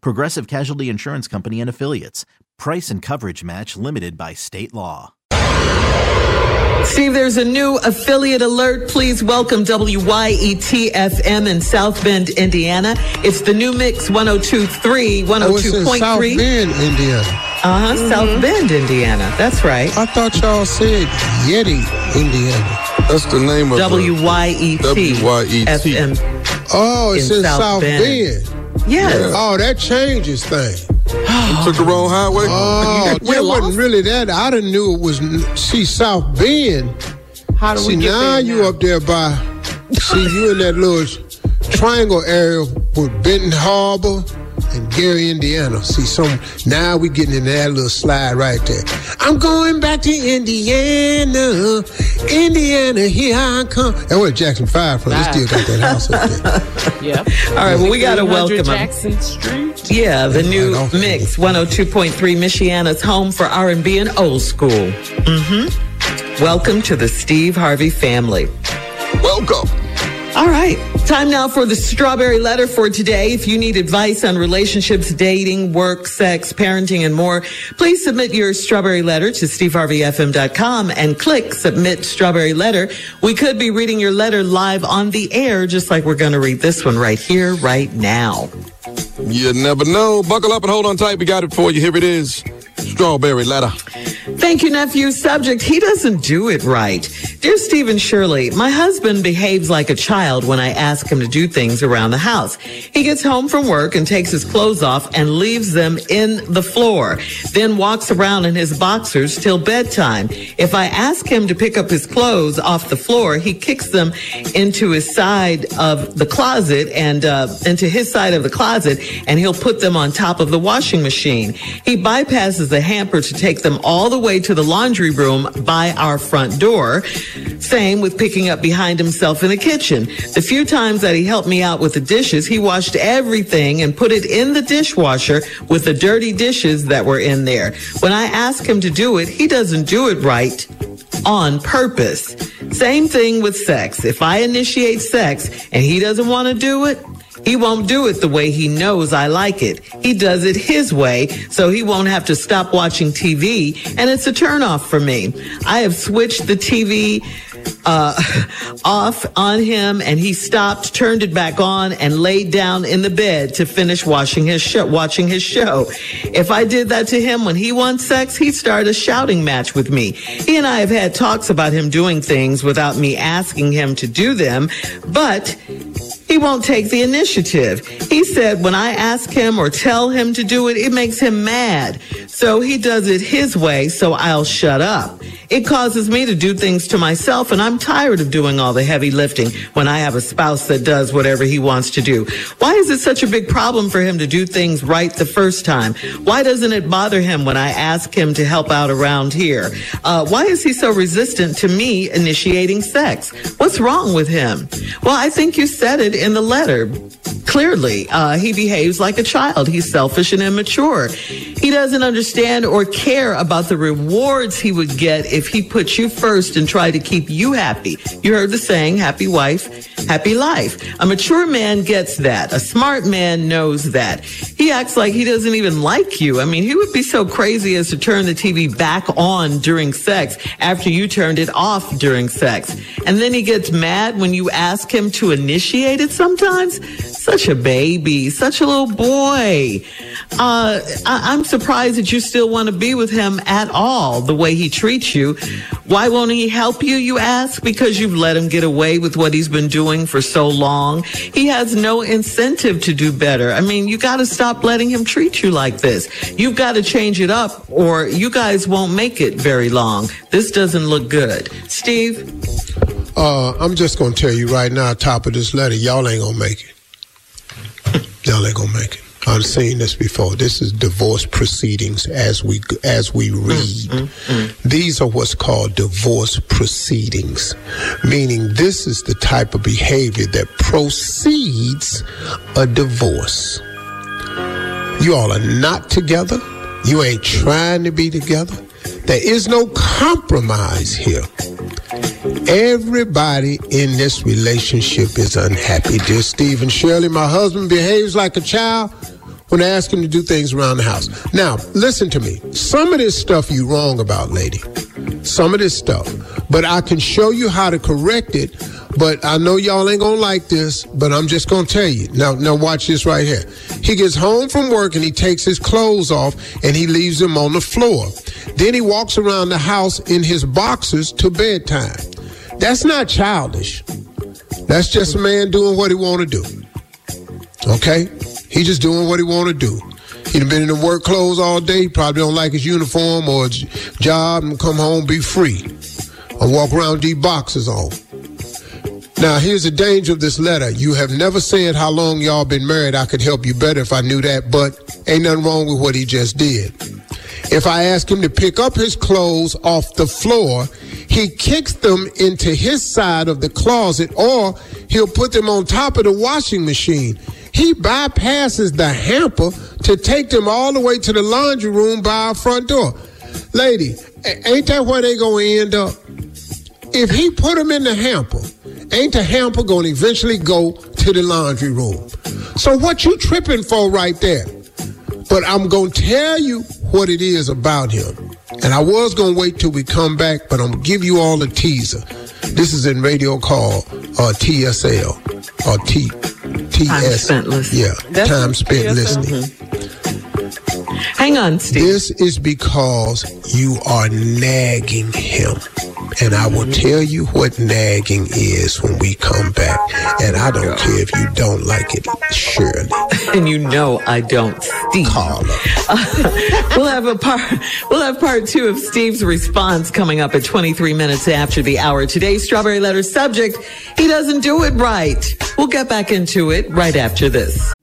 Progressive Casualty Insurance Company and Affiliates. Price and coverage match limited by state law. Steve, there's a new affiliate alert. Please welcome WYET FM in South Bend, Indiana. It's the new mix 1023, Oh, it's in South Bend, Indiana. Uh huh, South Bend, Indiana. That's right. I thought y'all said Yeti, Indiana. That's the name of WYET WYET. FM. Oh, it's In in, South South, Bend. Bend. Yes. Oh, that changes things. took the wrong highway. Oh, it lost? wasn't really that. I didn't knew it was. See, South Bend. How do See, we get now there you up there by. See, you in that little triangle area with Benton Harbor and Gary, Indiana. See, some now we getting in that little slide right there. I'm going back to Indiana, Indiana. Here I come. That was Jackson Five from. They still got that house up there. Yep. All right, well, we got to welcome him. Jackson Street. Yeah, the new Right off the- mix 102.3 Michiana's home for R&B and old school. Mm-hmm. Welcome to the Steve Harvey family. Welcome. All right. Time now for the strawberry letter for today. If you need advice on relationships, dating, work, sex, parenting, and more, please submit your strawberry letter to steveharveyfm.com and click submit strawberry letter. We could be reading your letter live on the air, just like we're going to read this one right here, right now. You never know. Buckle up and hold on tight. We got it for you. Here it is. Strawberry letter. Thank you, nephew. Subject, he doesn't do it right. Dear Steve and Shirley, my husband behaves like a child when I ask him to do things around the house. He gets home from work and takes his clothes off and leaves them in the floor, then walks around in his boxers till bedtime. If I ask him to pick up his clothes off the floor, he kicks them into his side of the closet and uh, into his side of the closet, and he'll put them on top of the washing machine. He bypasses the hamper to take them all the way to the laundry room by our front door. Same with picking up behind himself in the kitchen. The few times that he helped me out with the dishes, he washed everything and put it in the dishwasher with the dirty dishes that were in there. When I ask him to do it, he doesn't do it right on purpose. Same thing with sex. If I initiate sex and he doesn't want to do it, he won't do it the way he knows I like it. He does it his way, so he won't have to stop watching TV, and it's a turnoff for me. I have switched the TV uh, off on him, and he stopped, turned it back on, and laid down in the bed to finish watching his show. Watching his show. If I did that to him when he wants sex, he'd start a shouting match with me. He and I have had talks about him doing things without me asking him to do them, but he won't take the initiative. He said when I ask him or tell him to do it, it makes him mad. So he does it his way, so I'll shut up. It causes me to do things to myself, and I'm tired of doing all the heavy lifting when I have a spouse that does whatever he wants to do. Why is it such a big problem for him to do things right the first time? Why doesn't it bother him when I ask him to help out around here? Uh, why is he so resistant to me initiating sex? What's wrong with him? Well, I think you said it in the letter. Clearly, uh, he behaves like a child. He's selfish and immature. He doesn't understand or care about the rewards he would get if he put you first and tried to keep you happy. You heard the saying, happy wife, happy life. A mature man gets that. A smart man knows that. He acts like he doesn't even like you. I mean, he would be so crazy as to turn the TV back on during sex after you turned it off during sex. And then he gets mad when you ask him to initiate it sometimes? Such a baby, such a little boy. Uh, I- I'm surprised that you still want to be with him at all, the way he treats you. Why won't he help you, you ask? Because you've let him get away with what he's been doing for so long. He has no incentive to do better. I mean, you got to stop letting him treat you like this. You've got to change it up or you guys won't make it very long. This doesn't look good. Steve? Uh, I'm just gonna tell you right now, top of this letter, y'all ain't gonna make it. Y'all ain't gonna make it. I've seen this before. This is divorce proceedings as we as we mm, read. Mm, mm. These are what's called divorce proceedings, meaning this is the type of behavior that proceeds a divorce. You all are not together. You ain't trying to be together. There is no compromise here. Everybody in this relationship is unhappy. Dear Steve and Shirley, my husband behaves like a child when I ask him to do things around the house. Now, listen to me. Some of this stuff you wrong about, lady. Some of this stuff. But I can show you how to correct it. But I know y'all ain't gonna like this, but I'm just gonna tell you. Now, now watch this right here. He gets home from work and he takes his clothes off and he leaves them on the floor. Then he walks around the house in his boxers to bedtime. That's not childish. That's just a man doing what he want to do. Okay? He just doing what he want to do. He been in the work clothes all day. He probably don't like his uniform or his job and come home be free. Or walk around these boxes on. Now, here's the danger of this letter. You have never said how long y'all been married. I could help you better if I knew that, but ain't nothing wrong with what he just did. If I ask him to pick up his clothes off the floor, he kicks them into his side of the closet or he'll put them on top of the washing machine. He bypasses the hamper to take them all the way to the laundry room by our front door. Lady, ain't that where they gonna end up? If he put them in the hamper, ain't the hamper gonna eventually go to the laundry room? So what you tripping for right there? But I'm gonna tell you what it is about him. And I was gonna wait till we come back, but I'm gonna give you all the teaser. This is in radio call uh, TSL or T TS. Time. Yeah, That's time spent TSL. listening. Hang on, Steve. This is because you are nagging him. And I will tell you what nagging is when we come back. And I don't care if you don't like it, Shirley. and you know I don't, Steve. Call her. we'll have a part. We'll have part two of Steve's response coming up at 23 minutes after the hour. Today's strawberry letter subject: He doesn't do it right. We'll get back into it right after this.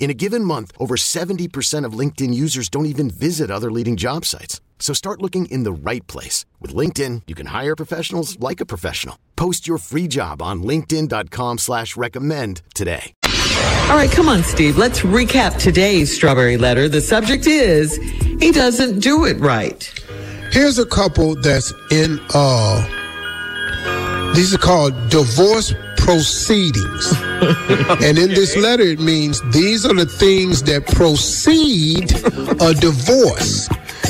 In a given month, over 70% of LinkedIn users don't even visit other leading job sites. So start looking in the right place. With LinkedIn, you can hire professionals like a professional. Post your free job on linkedin.com slash recommend today. All right, come on, Steve. Let's recap today's strawberry letter. The subject is he doesn't do it right. Here's a couple that's in uh these are called divorce proceedings. and in this letter, it means these are the things that proceed a divorce.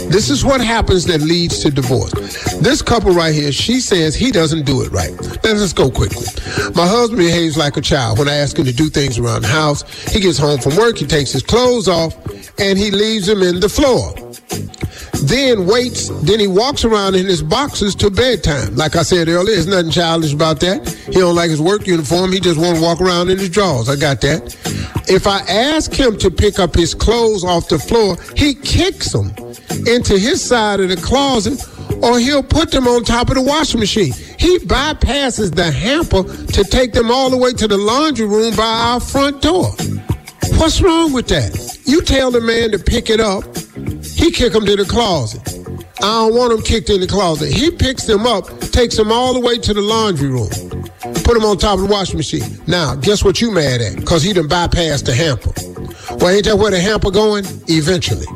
This is what happens that leads to divorce. This couple right here, she says he doesn't do it right. Let's just go quickly. My husband behaves like a child when I ask him to do things around the house. He gets home from work, he takes his clothes off, and he leaves them in the floor then waits, then he walks around in his boxes till bedtime. Like I said earlier, there's nothing childish about that. He don't like his work uniform. He just want to walk around in his drawers. I got that. If I ask him to pick up his clothes off the floor, he kicks them into his side of the closet or he'll put them on top of the washing machine. He bypasses the hamper to take them all the way to the laundry room by our front door. What's wrong with that? You tell the man to pick it up kick them to the closet. I don't want them kicked in the closet. He picks them up, takes them all the way to the laundry room, put them on top of the washing machine. Now, guess what you mad at? Because he done bypassed the hamper. Well, ain't that where the hamper going? Eventually.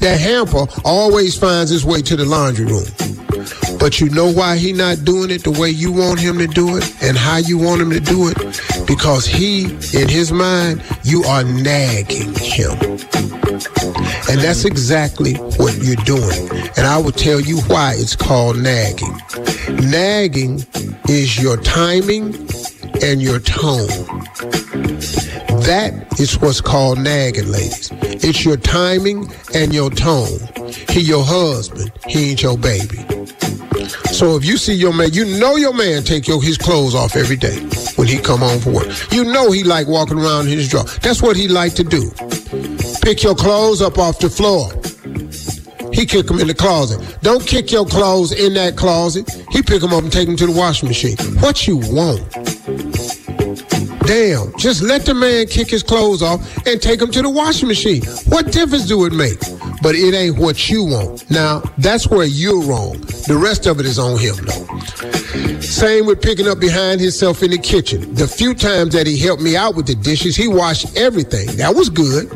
That hamper always finds its way to the laundry room. But you know why he not doing it the way you want him to do it and how you want him to do it? Because he, in his mind, you are nagging him. And that's exactly what you're doing. And I will tell you why it's called nagging. Nagging is your timing and your tone. That is what's called nagging, ladies. It's your timing and your tone. He your husband, he ain't your baby. So if you see your man, you know your man take your, his clothes off every day when he come home from work. You know he like walking around in his drawer. That's what he like to do pick your clothes up off the floor. He kick them in the closet. Don't kick your clothes in that closet. He pick them up and take them to the washing machine. What you want? Damn, just let the man kick his clothes off and take them to the washing machine. What difference do it make? But it ain't what you want. Now, that's where you're wrong. The rest of it is on him, though. Same with picking up behind himself in the kitchen. The few times that he helped me out with the dishes, he washed everything. That was good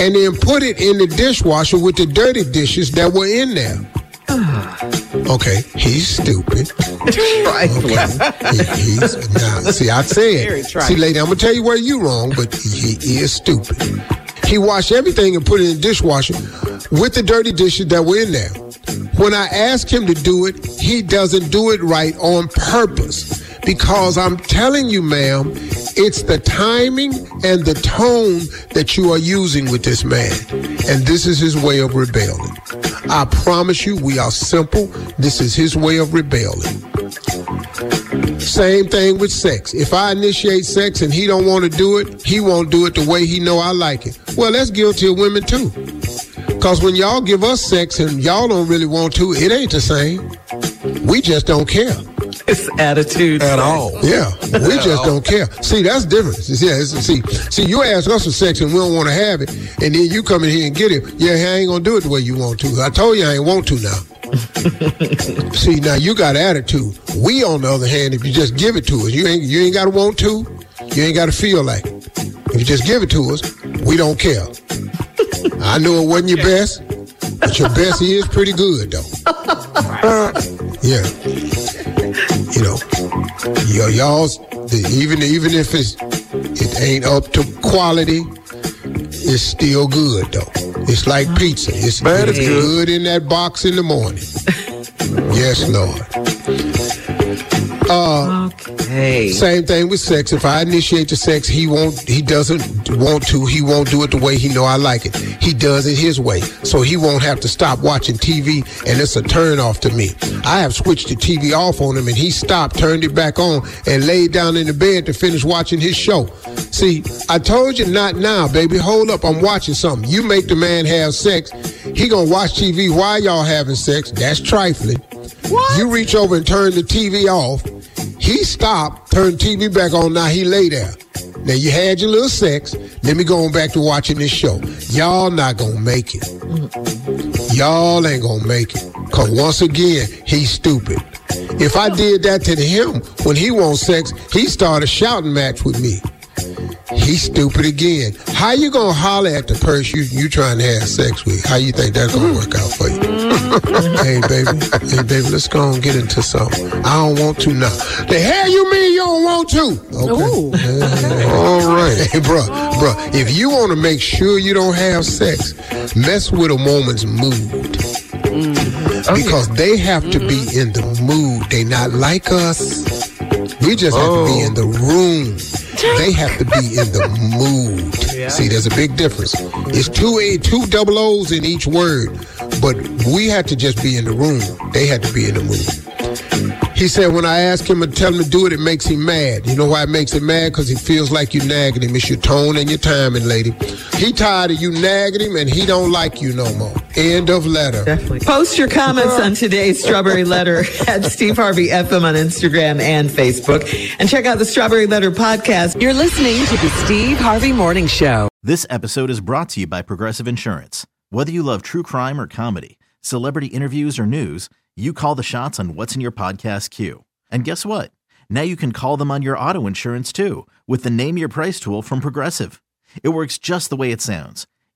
and then put it in the dishwasher with the dirty dishes that were in there. Okay, he's stupid. Right. Okay. He, he's now. See, I said. See, lady, I'm gonna tell you where you're wrong, but he, he is stupid. He washed everything and put it in the dishwasher with the dirty dishes that were in there. When I ask him to do it, he doesn't do it right on purpose. Because I'm telling you, ma'am, it's the timing and the tone that you are using with this man. And this is his way of rebelling. I promise you, we are simple. This is his way of rebelling. Same thing with sex. If I initiate sex and he don't want to do it, he won't do it the way he know I like it. Well, that's guilty of women too. Cause when y'all give us sex and y'all don't really want to, it ain't the same. We just don't care. It's attitude at all. Yeah, we just don't care. See, that's different. Yeah, see, see, you ask us for sex and we don't want to have it, and then you come in here and get it. Yeah, I ain't gonna do it the way you want to. I told you I ain't want to now. see, now you got attitude. We, on the other hand, if you just give it to us, you ain't you ain't gotta want to. You ain't gotta feel like it. If you just give it to us, we don't care. I know it wasn't your best, but your best is pretty good though. yeah you know, y- y'all's even even if it's it ain't up to quality, it's still good though. It's like pizza. It's, Bad it's good. good. in that box in the morning. yes, Lord. Uh, Hey. same thing with sex. If I initiate the sex, he won't. He doesn't want to. He won't do it the way he know I like it. He does it his way, so he won't have to stop watching TV, and it's a turn off to me. I have switched the TV off on him, and he stopped, turned it back on, and laid down in the bed to finish watching his show. See, I told you not now, baby. Hold up, I'm watching something. You make the man have sex, he gonna watch TV while y'all having sex. That's trifling. What? You reach over and turn the TV off. He stopped, turned TV back on. Now he lay there. Now you had your little sex. Let me go on back to watching this show. Y'all not gonna make it. Y'all ain't gonna make it. Cause once again, he's stupid. If I did that to him when he wants sex, he start a shouting match with me. He's stupid again. How you gonna holler at the person you, you trying to have sex with? How you think that's gonna work out for you? hey baby, hey baby, let's go and get into something. I don't want to now. The hell you mean you don't want to? Okay. Hey, all right. Hey, bro, bro, if you want to make sure you don't have sex, mess with a woman's mood. Mm-hmm. Oh, because they have to be in the mood. They not like us. We just have to be oh. in the room. They have to be in the mood. See, there's a big difference. It's two a two double O's in each word, but we had to just be in the room. They had to be in the mood. He said when I ask him and tell him to do it, it makes him mad. You know why it makes him mad? Because he feels like you nagging him. It's your tone and your timing, lady. He tired of you nagging him and he don't like you no more. End of letter. Definitely. Post your comments on today's Strawberry Letter at Steve Harvey FM on Instagram and Facebook. And check out the Strawberry Letter podcast. You're listening to the Steve Harvey Morning Show. This episode is brought to you by Progressive Insurance. Whether you love true crime or comedy, celebrity interviews or news, you call the shots on what's in your podcast queue. And guess what? Now you can call them on your auto insurance too with the Name Your Price tool from Progressive. It works just the way it sounds.